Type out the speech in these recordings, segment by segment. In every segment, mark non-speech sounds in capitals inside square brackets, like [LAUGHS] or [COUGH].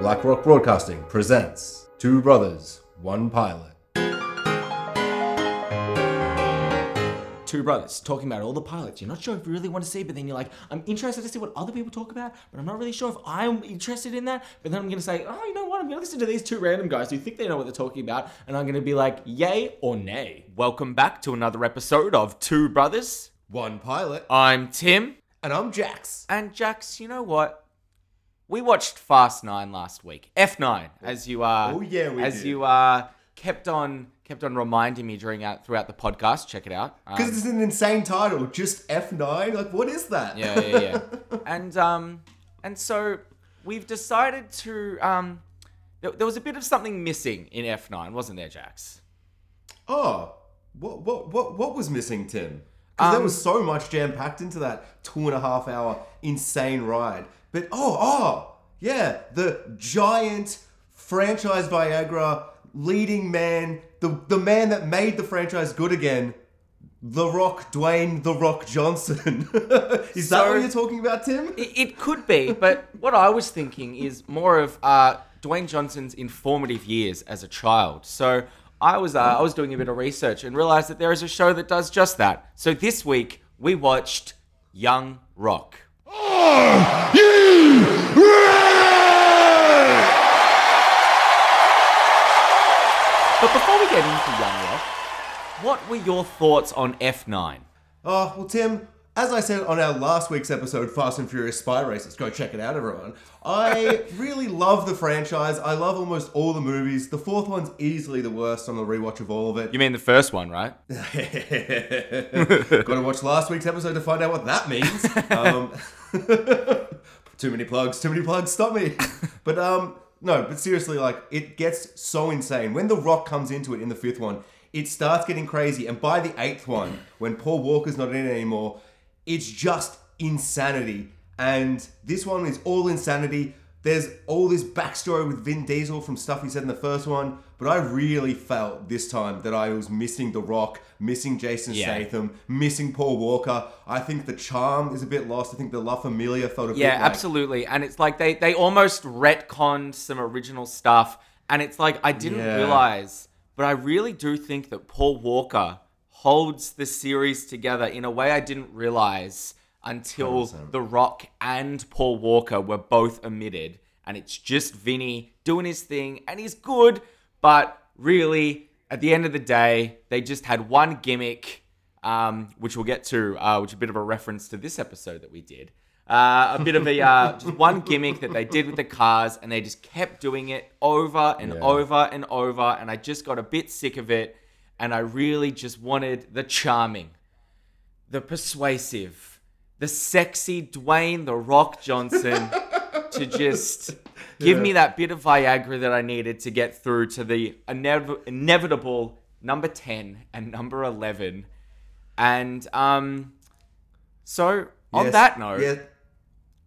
Black Rock Broadcasting presents Two Brothers, One Pilot. two brothers talking about all the pilots. You're not sure if you really want to see, but then you're like, I'm interested to see what other people talk about, but I'm not really sure if I'm interested in that. But then I'm going to say, oh, you know what? I'm going to listen to these two random guys who think they know what they're talking about, and I'm going to be like, yay or nay. Welcome back to another episode of Two Brothers. One Pilot. I'm Tim, And I'm Jax. and Jax. You know what? We watched Fast Nine last week. F9, as you uh, Oh, yeah, we as did. you uh, kept on kept on reminding me during out throughout the podcast. Check it out. Um, Because it's an insane title, just F9. Like, what is that? Yeah, yeah, yeah. [LAUGHS] and um, and so we've decided to um, there, there was a bit of something missing in F9, wasn't there, Jax? oh, what, what, what, what was missing, Tim? Because there Um, was so much jam packed into that two and a half hour insane ride. But oh, oh, yeah, the giant franchise Viagra leading man, the the man that made the franchise good again. The Rock, Dwayne The Rock Johnson. [LAUGHS] is that what you're talking about, Tim? It, it could be, but what I was thinking is more of uh, Dwayne Johnson's informative years as a child. So I was uh, I was doing a bit of research and realized that there is a show that does just that. So this week we watched Young Rock. But before we get into Young Rock, what were your thoughts on F9? Oh, well, Tim, as I said on our last week's episode, Fast and Furious Spy Racers, go check it out, everyone. I [LAUGHS] really love the franchise. I love almost all the movies. The fourth one's easily the worst on the rewatch of all of it. You mean the first one, right? [LAUGHS] Got to watch last week's episode to find out what that means. [LAUGHS] Um, too many plugs, too many plugs, stop me. But um, no, but seriously, like it gets so insane when The Rock comes into it in the fifth one. It starts getting crazy, and by the eighth one, when Paul Walker's not in it anymore, it's just insanity. And this one is all insanity. There's all this backstory with Vin Diesel from stuff he said in the first one, but I really felt this time that I was missing The Rock, missing Jason Yeah. Statham, missing Paul Walker. I think the charm is a bit lost. I think the La Familia felt a Yeah, bit Yeah, absolutely. And it's like they they almost retconned some original stuff, and it's like I didn't Yeah. realize, but I really do think that Paul Walker holds the series together in a way I didn't realize until 100%. The Rock and Paul Walker were both omitted, and it's just Vinny doing his thing, and he's good, but really, at the end of the day, they just had one gimmick um, which we'll get to, uh, which is a bit of a reference to this episode that we did. Uh, a bit of a uh, [LAUGHS] just one gimmick that they did with the cars, and they just kept doing it over and Yeah. over and over, and I just got a bit sick of it, and I really just wanted the charming, the persuasive, the sexy Dwayne the Rock Johnson [LAUGHS] to just give me that bit of Viagra that I needed to get through to the inev- inevitable number 10 and number 11. And um so on Yes, that note, yeah.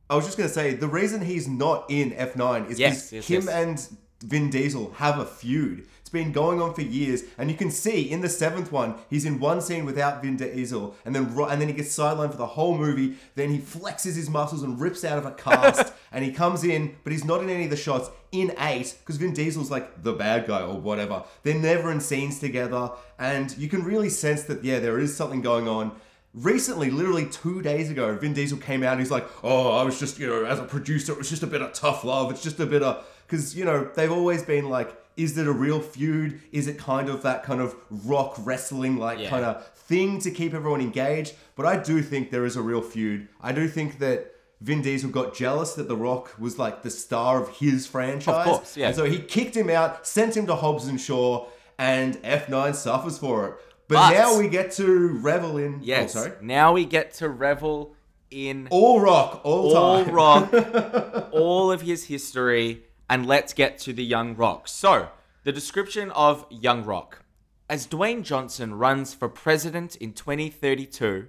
I was just gonna say the reason he's not in F9 is Yes, because yes, him yes. and Vin Diesel have a feud. It's been going on for years, and you can see in the seventh one he's in one scene without Vin Diesel, and then and then he gets sidelined for the whole movie. Then he flexes his muscles and rips out of a cast, [LAUGHS] and he comes in, but he's not in any of the shots in eight because Vin Diesel's like the bad guy or whatever. They're never in scenes together, and you can really sense that yeah, there is something going on. Recently, literally two days ago, Vin Diesel came out and he's like, Oh, I was just, you know, as a producer, it was just a bit of tough love. It's just a bit of, because, you know, they've always been like, Is it a real feud? Is it kind of that kind of rock wrestling, like, Yeah. kind of thing to keep everyone engaged? But I do think there is a real feud. I do think that Vin Diesel got jealous that The Rock was like the star of his franchise. Of course, yeah. And so he kicked him out, sent him to Hobbs and Shaw, and F9 suffers for it. But, But- now we get to revel in. Oh, yes, Oh, sorry. now we get to revel in All rock, all, all time. rock, [LAUGHS] all of his history, and let's get to the young rock. So, the description of young rock. As Dwayne Johnson runs for president in 2032,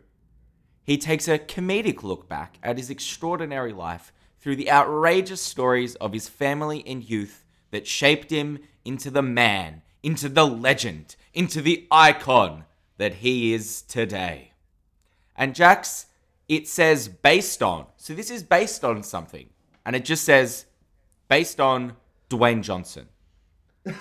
he takes a comedic look back at his extraordinary life through the outrageous stories of his family and youth that shaped him into the man, into the legend, into the icon that he is today. And Jax, it says based on. So this is based on something. And it just says based on Dwayne Johnson. [LAUGHS] and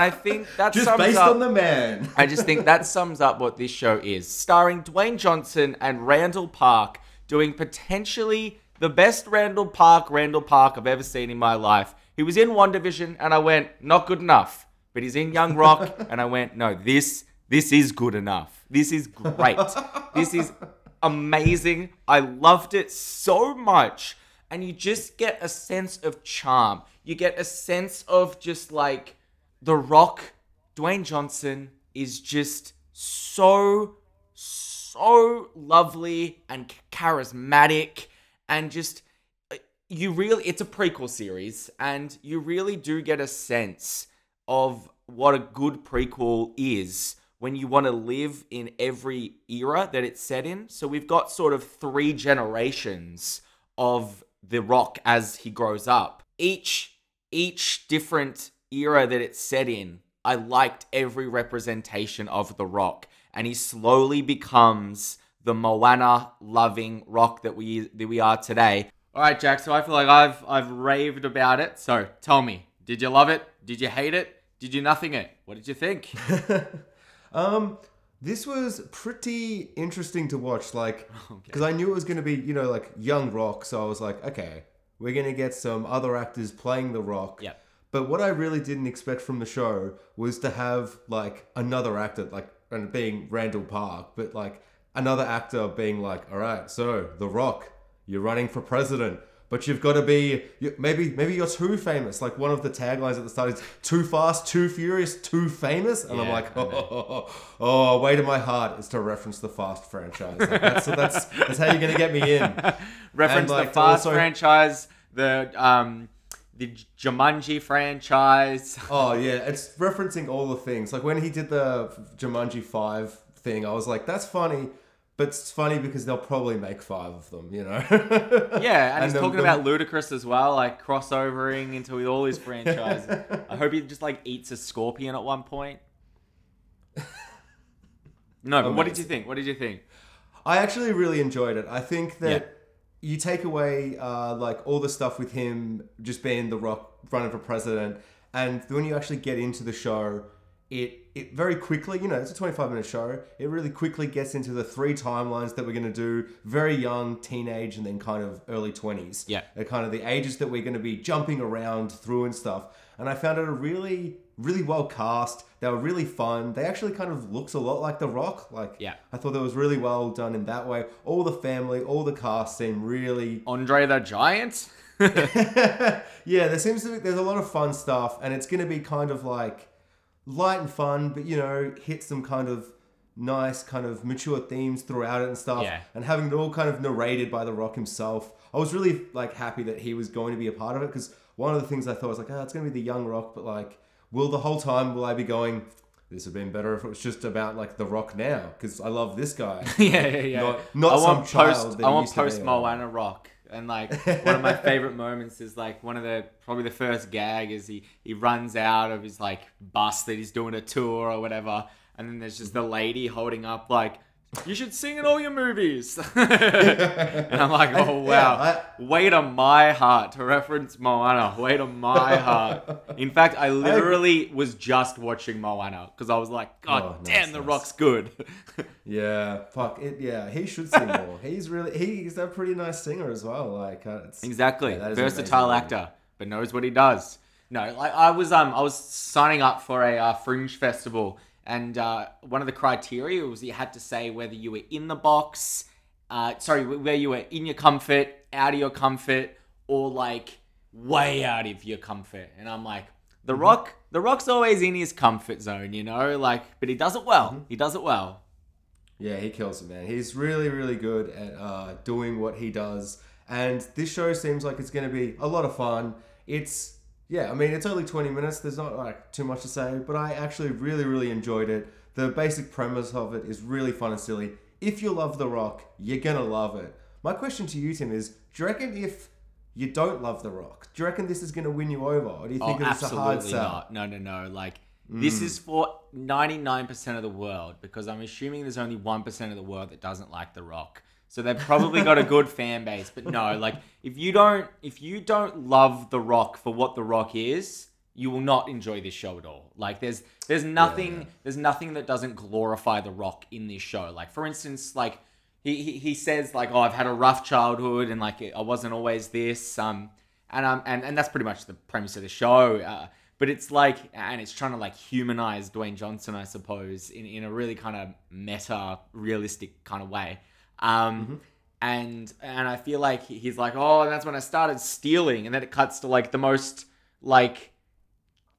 I think that Just sums based up, on the man. [LAUGHS] I just think that sums up what this show is. Starring Dwayne Johnson and Randall Park doing potentially the best Randall Park, Randall Park I've ever seen in my life. He was in WandaVision and I went, not good enough. But he's in Young Rock [LAUGHS] and I went, no, this this is good enough. This is great. this is amazing. I loved it so much. And you just get a sense of charm. You get a sense of just like The Rock, Dwayne Johnson is just so, so lovely and charismatic and just uh, you really it's a prequel series and you really do get a sense of what a good prequel is when you want to live in every era that it's set in so we've got sort of three generations of the rock as he grows up each each different era that it's set in i liked every representation of the rock and he slowly becomes the moana loving rock that we that we are today all right, Jack. So I feel like I've I've raved about it. So tell me, did you love it? Did you hate it? Did you nothing it? What did you think? [LAUGHS] Um, this was pretty interesting to watch, like, [LAUGHS] because I knew it was going to be, you know, like young Rock. So I was like, okay, we're going to get some other actors playing the Rock. Yeah. But what I really didn't expect from the show was to have like another actor, like, and being Randall Park, but like another actor being like, all right, so The Rock, you're running for president. But you've got to be maybe maybe you're too famous. Like one of the taglines at the start is "Too fast, too furious, too famous," and I'm like, oh, oh, oh, oh, way to my heart is to reference the Fast franchise. Like, that's, that's that's how you're gonna get me in. [LAUGHS] Reference like, the Fast also- franchise, the um, the Jumanji franchise. [LAUGHS] Oh yeah, it's referencing all the things. Like when he did the Jumanji Five thing, I was like, that's funny. But it's funny because they'll probably make five of them, you know? Yeah, and, [LAUGHS] he's talking the- about Ludacris as well, like crossovering into all his [LAUGHS] franchises. I hope he just like eats a scorpion at one point. [LAUGHS] No, but what did you think? What did you think? I actually really enjoyed it. I think that Yeah. you take away uh, like all the stuff with him just being the rock running for president, and when you actually get into the show, it it very quickly, you know, it's a 25 minute show. It really quickly gets into the three timelines that we're going to do: very young, teenage, and then kind of early 20s. Yeah. They're kind of the ages that we're going to be jumping around through and stuff. And I found it a really, really well cast. They were really fun. They actually kind of looks a lot like The Rock. Like, Yeah. I thought that was really well done in that way. All the family, all the cast seem really. Andre the Giant? [LAUGHS] yeah, there seems to be there's a lot of fun stuff, and it's going to be kind of like light and fun, but you know, hit some kind of nice, kind of mature themes throughout it and stuff. Yeah. And having it all kind of narrated by The Rock himself, I was really like happy that he was going to be a part of it because one of the things I thought was like, oh, it's going to be the young Rock, but like, will the whole time will I be going? This would have been better if it was just about like The Rock now because I love this guy. [LAUGHS] yeah, yeah, yeah. Not- not I some want child post, I want used to be, post Moana Rock. And like [LAUGHS] one of my favorite moments is like one of the probably the first gag is he he runs out of his like bus that he's doing a tour or whatever, and then there's just the lady holding up like you should sing in all your movies, [LAUGHS] and I'm like oh wow, Yeah, way to my heart to reference Moana, way to my [LAUGHS] heart. In fact, I literally was just watching Moana because I was like God Oh, nice, damn, the nice. rock's good. [LAUGHS] Yeah, fuck it. Yeah, he should sing more. he's really he's a pretty nice singer as well. Like uh, it's Exactly. Yeah, that is Versatile actor, but knows what he does. No, like I was um I was signing up for a uh, fringe festival and uh, one of the criteria was you had to say whether you were in the box, uh, sorry, where you were in your comfort, out of your comfort, or like way out of your comfort. And I'm like, The Rock, The Rock's always in his comfort zone, you know, like, but he does it well. He does it well. Yeah, he kills it, man. He's really, really good at uh, doing what he does. And this show seems like it's going to be a lot of fun. It's, yeah, I mean, it's only 20 minutes. There's not like too much to say, but I actually really, really enjoyed it. The basic premise of it is really fun and silly. If you love The Rock, you're going to love it. My question to you, Tim, is do you reckon if you don't love The Rock, do you reckon this is going to win you over? Or do you think Oh, it's a hard absolutely sell? not. No, no, no. Like this is for ninety nine percent of the world because I'm assuming there's only one percent of the world that doesn't like The Rock. So they've probably got a [LAUGHS] good fan base. But no, like if you don't if you don't love The Rock for what The Rock is, you will not enjoy this show at all. Like there's there's nothing yeah. there's nothing that doesn't glorify The Rock in this show. Like for instance, like he, he, he says like, oh, I've had a rough childhood and like I wasn't always this. Um, and um, and and that's pretty much the premise of the show. Uh, but it's like, and it's trying to like humanize Dwayne Johnson, I suppose, in in a really kind of meta, realistic kind of way. Um, and and I feel like he's like, oh, and that's when I started stealing, and then it cuts to like the most like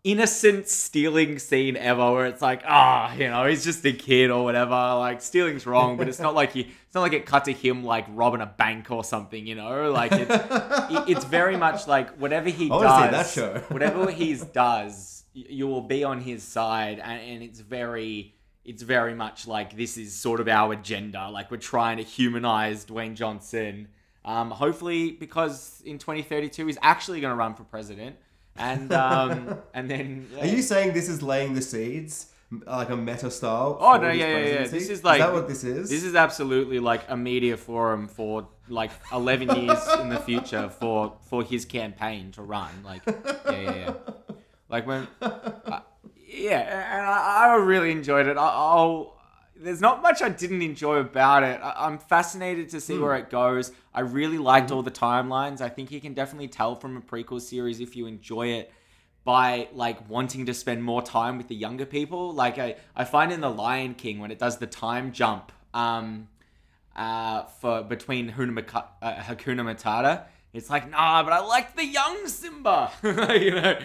innocent stealing scene ever where it's like ah you know he's just a kid or whatever like stealing's wrong but it's not like he it's not like it cut to him like robbing a bank or something you know? Like it's it- it's very much like whatever he [LAUGHS] does [LAUGHS] whatever he does you will be on his side and, and it's very it's very much like this is sort of our agenda like we're trying to humanize Dwayne Johnson um, hopefully because in 2032 he's actually going to run for president and um, [LAUGHS] and then Are you saying this is laying the seeds, like a meta style? Oh for no, yeah, yeah, yeah. This is like that what this is? This is absolutely like a media forum for like eleven [LAUGHS] years in the future for for his campaign to run. Like, yeah, yeah, yeah. Like when, uh, yeah, and I, I really enjoyed it. I, I'll. There's not much I didn't enjoy about it. I, I'm fascinated to see where it goes. I really liked all the timelines. I think you can definitely tell from a prequel series if you enjoy it by like wanting to spend more time with the younger people. Like I, I find in the Lion King when it does the time jump um, uh, for between Maka- uh, Hakuna Matata, it's like nah, but I liked the young Simba. [LAUGHS] you know,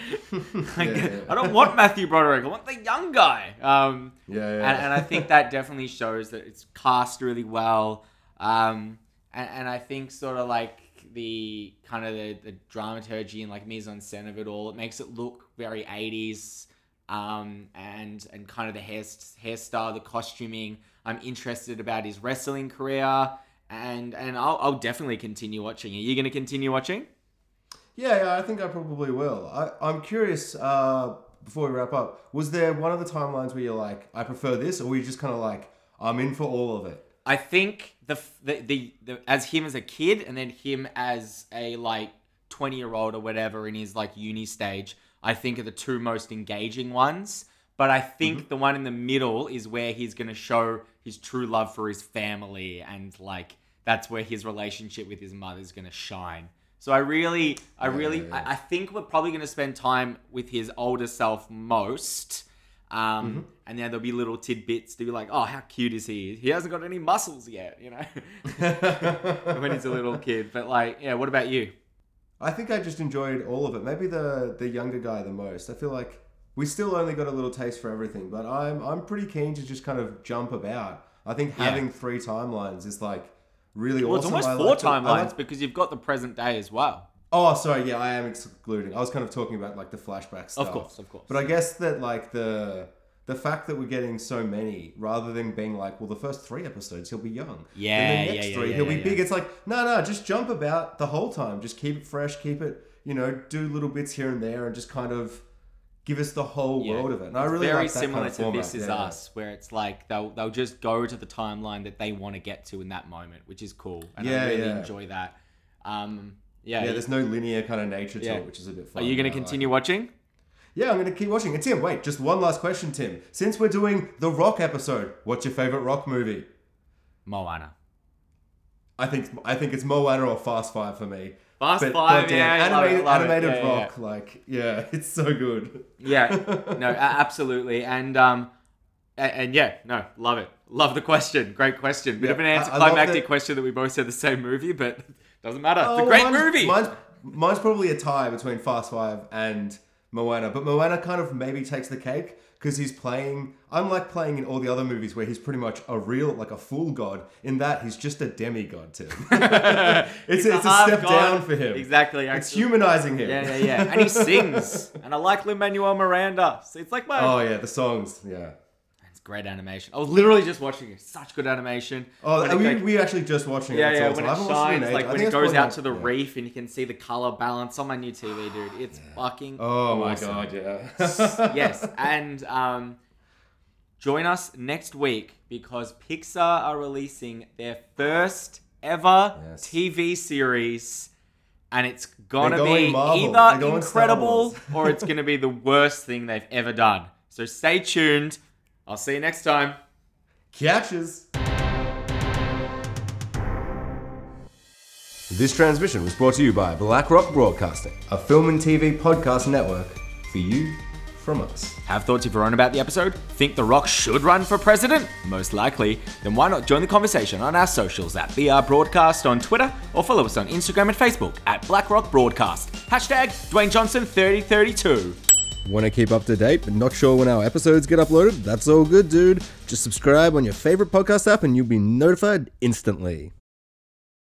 Like, Yeah, yeah. I don't want Matthew Broderick. I want the young guy. Um, Yeah, yeah. and, and I think that definitely shows that it's cast really well. Um, and, and I think sort of like the kind of the, the dramaturgy and like mise en scène of it all, it makes it look very 80s. Um, and and kind of the hair, hairstyle, the costuming. I'm interested about his wrestling career, and and I'll, I'll definitely continue watching. Are you going to continue watching? Yeah, yeah, I think I probably will. I, I'm curious, uh, before we wrap up, was there one of the timelines where you're like, I prefer this, or were you just kind of like, I'm in for all of it? I think the, the the the as him as a kid and then him as a like 20 year old or whatever in his like uni stage, I think are the two most engaging ones. But I think the one in the middle is where he's going to show his true love for his family and like that's where his relationship with his mother is going to shine. So I really, I really, yeah, yeah. I, I think we're probably going to spend time with his older self most. Um, and then there'll be little tidbits to be like, oh, how cute is he? He hasn't got any muscles yet, you know, [LAUGHS] when he's a little [LAUGHS] kid. But like, yeah, what about you? I think I just enjoyed all of it. Maybe the the younger guy the most. I feel like we still only got a little taste for everything, but I'm I'm pretty keen to just kind of jump about. I think Yeah. having three timelines is like really Well, awesome. it's I almost four. I timelines like- because you've got the present day as well. Oh, sorry. Yeah, I am excluding. I was kind of talking about like the flashback stuff. Of course, of course. But I guess that like the the fact that we're getting so many, rather than being like, well, the first three episodes he'll be young, Yeah, the yeah, next yeah, three yeah, he'll yeah, be big. It's like, no, no, just jump about the whole time. Just keep it fresh, keep it, you know, do little bits here and there, and just kind of give us the whole Yeah. world of it. And I really very like that similar kind of to format. This Is yeah. Us, where it's like they'll they'll just go to the timeline that they want to get to in that moment, which is cool, and Yeah, I really yeah. enjoy that. Um, yeah, Yeah, there's no linear kind of nature to Yeah. it, which is a bit fun. are you going to continue it. watching? Yeah, I'm going to keep watching. And Tim, wait, just one last question, Tim. Since we're doing the Rock episode, what's your favorite Rock movie? Moana. I think I think it's Moana or Fast Five for me. Fast But Five, goddamn, yeah, I love it, animated, love animated Yeah, yeah, rock, like yeah, [LAUGHS] it's so good. Yeah, [LAUGHS] no, absolutely, and um, and, and yeah, no, love it, love the question, great question, bit Yeah, of an anticlimactic question that we both said the same movie, but [LAUGHS] doesn't matter. It's Oh, a great mine's- movie. Mine's, mine's probably a tie between Fast Five and Moana, but Moana kind of maybe takes the cake because he's playing. Unlike playing in all the other movies where he's pretty much a real, like a full god. In that, he's just a demigod, Tim. [LAUGHS] it's, it's a step god. down for him. Exactly. It's humanizing him. Yeah, yeah, yeah. And he sings. [LAUGHS] and I like Lin Manuel Miranda. So it's like my. Oh yeah, the songs. Yeah. Great animation. I was literally just watching it. Such good animation. Oh, When we, like- we actually just watching it. yeah. That's When awesome. it I haven't watched in shines, ages. like I when it goes out like- to the yeah. reef and you can see the color balance on my new TV, dude. It's fucking. Oh my god, yeah. yes, and um, join us next week because Pixar are releasing their first ever Yes. TV series, and it's gonna be Marvel. either They're going Star incredible or it's gonna be the worst thing they've ever done. So stay tuned. I'll see you next time. Catches. This transmission was brought to you by BlackRock Broadcasting, a film and TV podcast network for you from us. Have thoughts of your own about the episode? Think The Rock should run for president? Most likely. Then why not join the conversation on our socials at BR Broadcast on Twitter or follow us on Instagram and Facebook at BlackRock Broadcast. Hashtag Dwayne Johnson 3032. Want to keep up to date but not sure when our episodes get uploaded? That's all good, dude. Just subscribe on your favorite podcast app and you'll be notified instantly.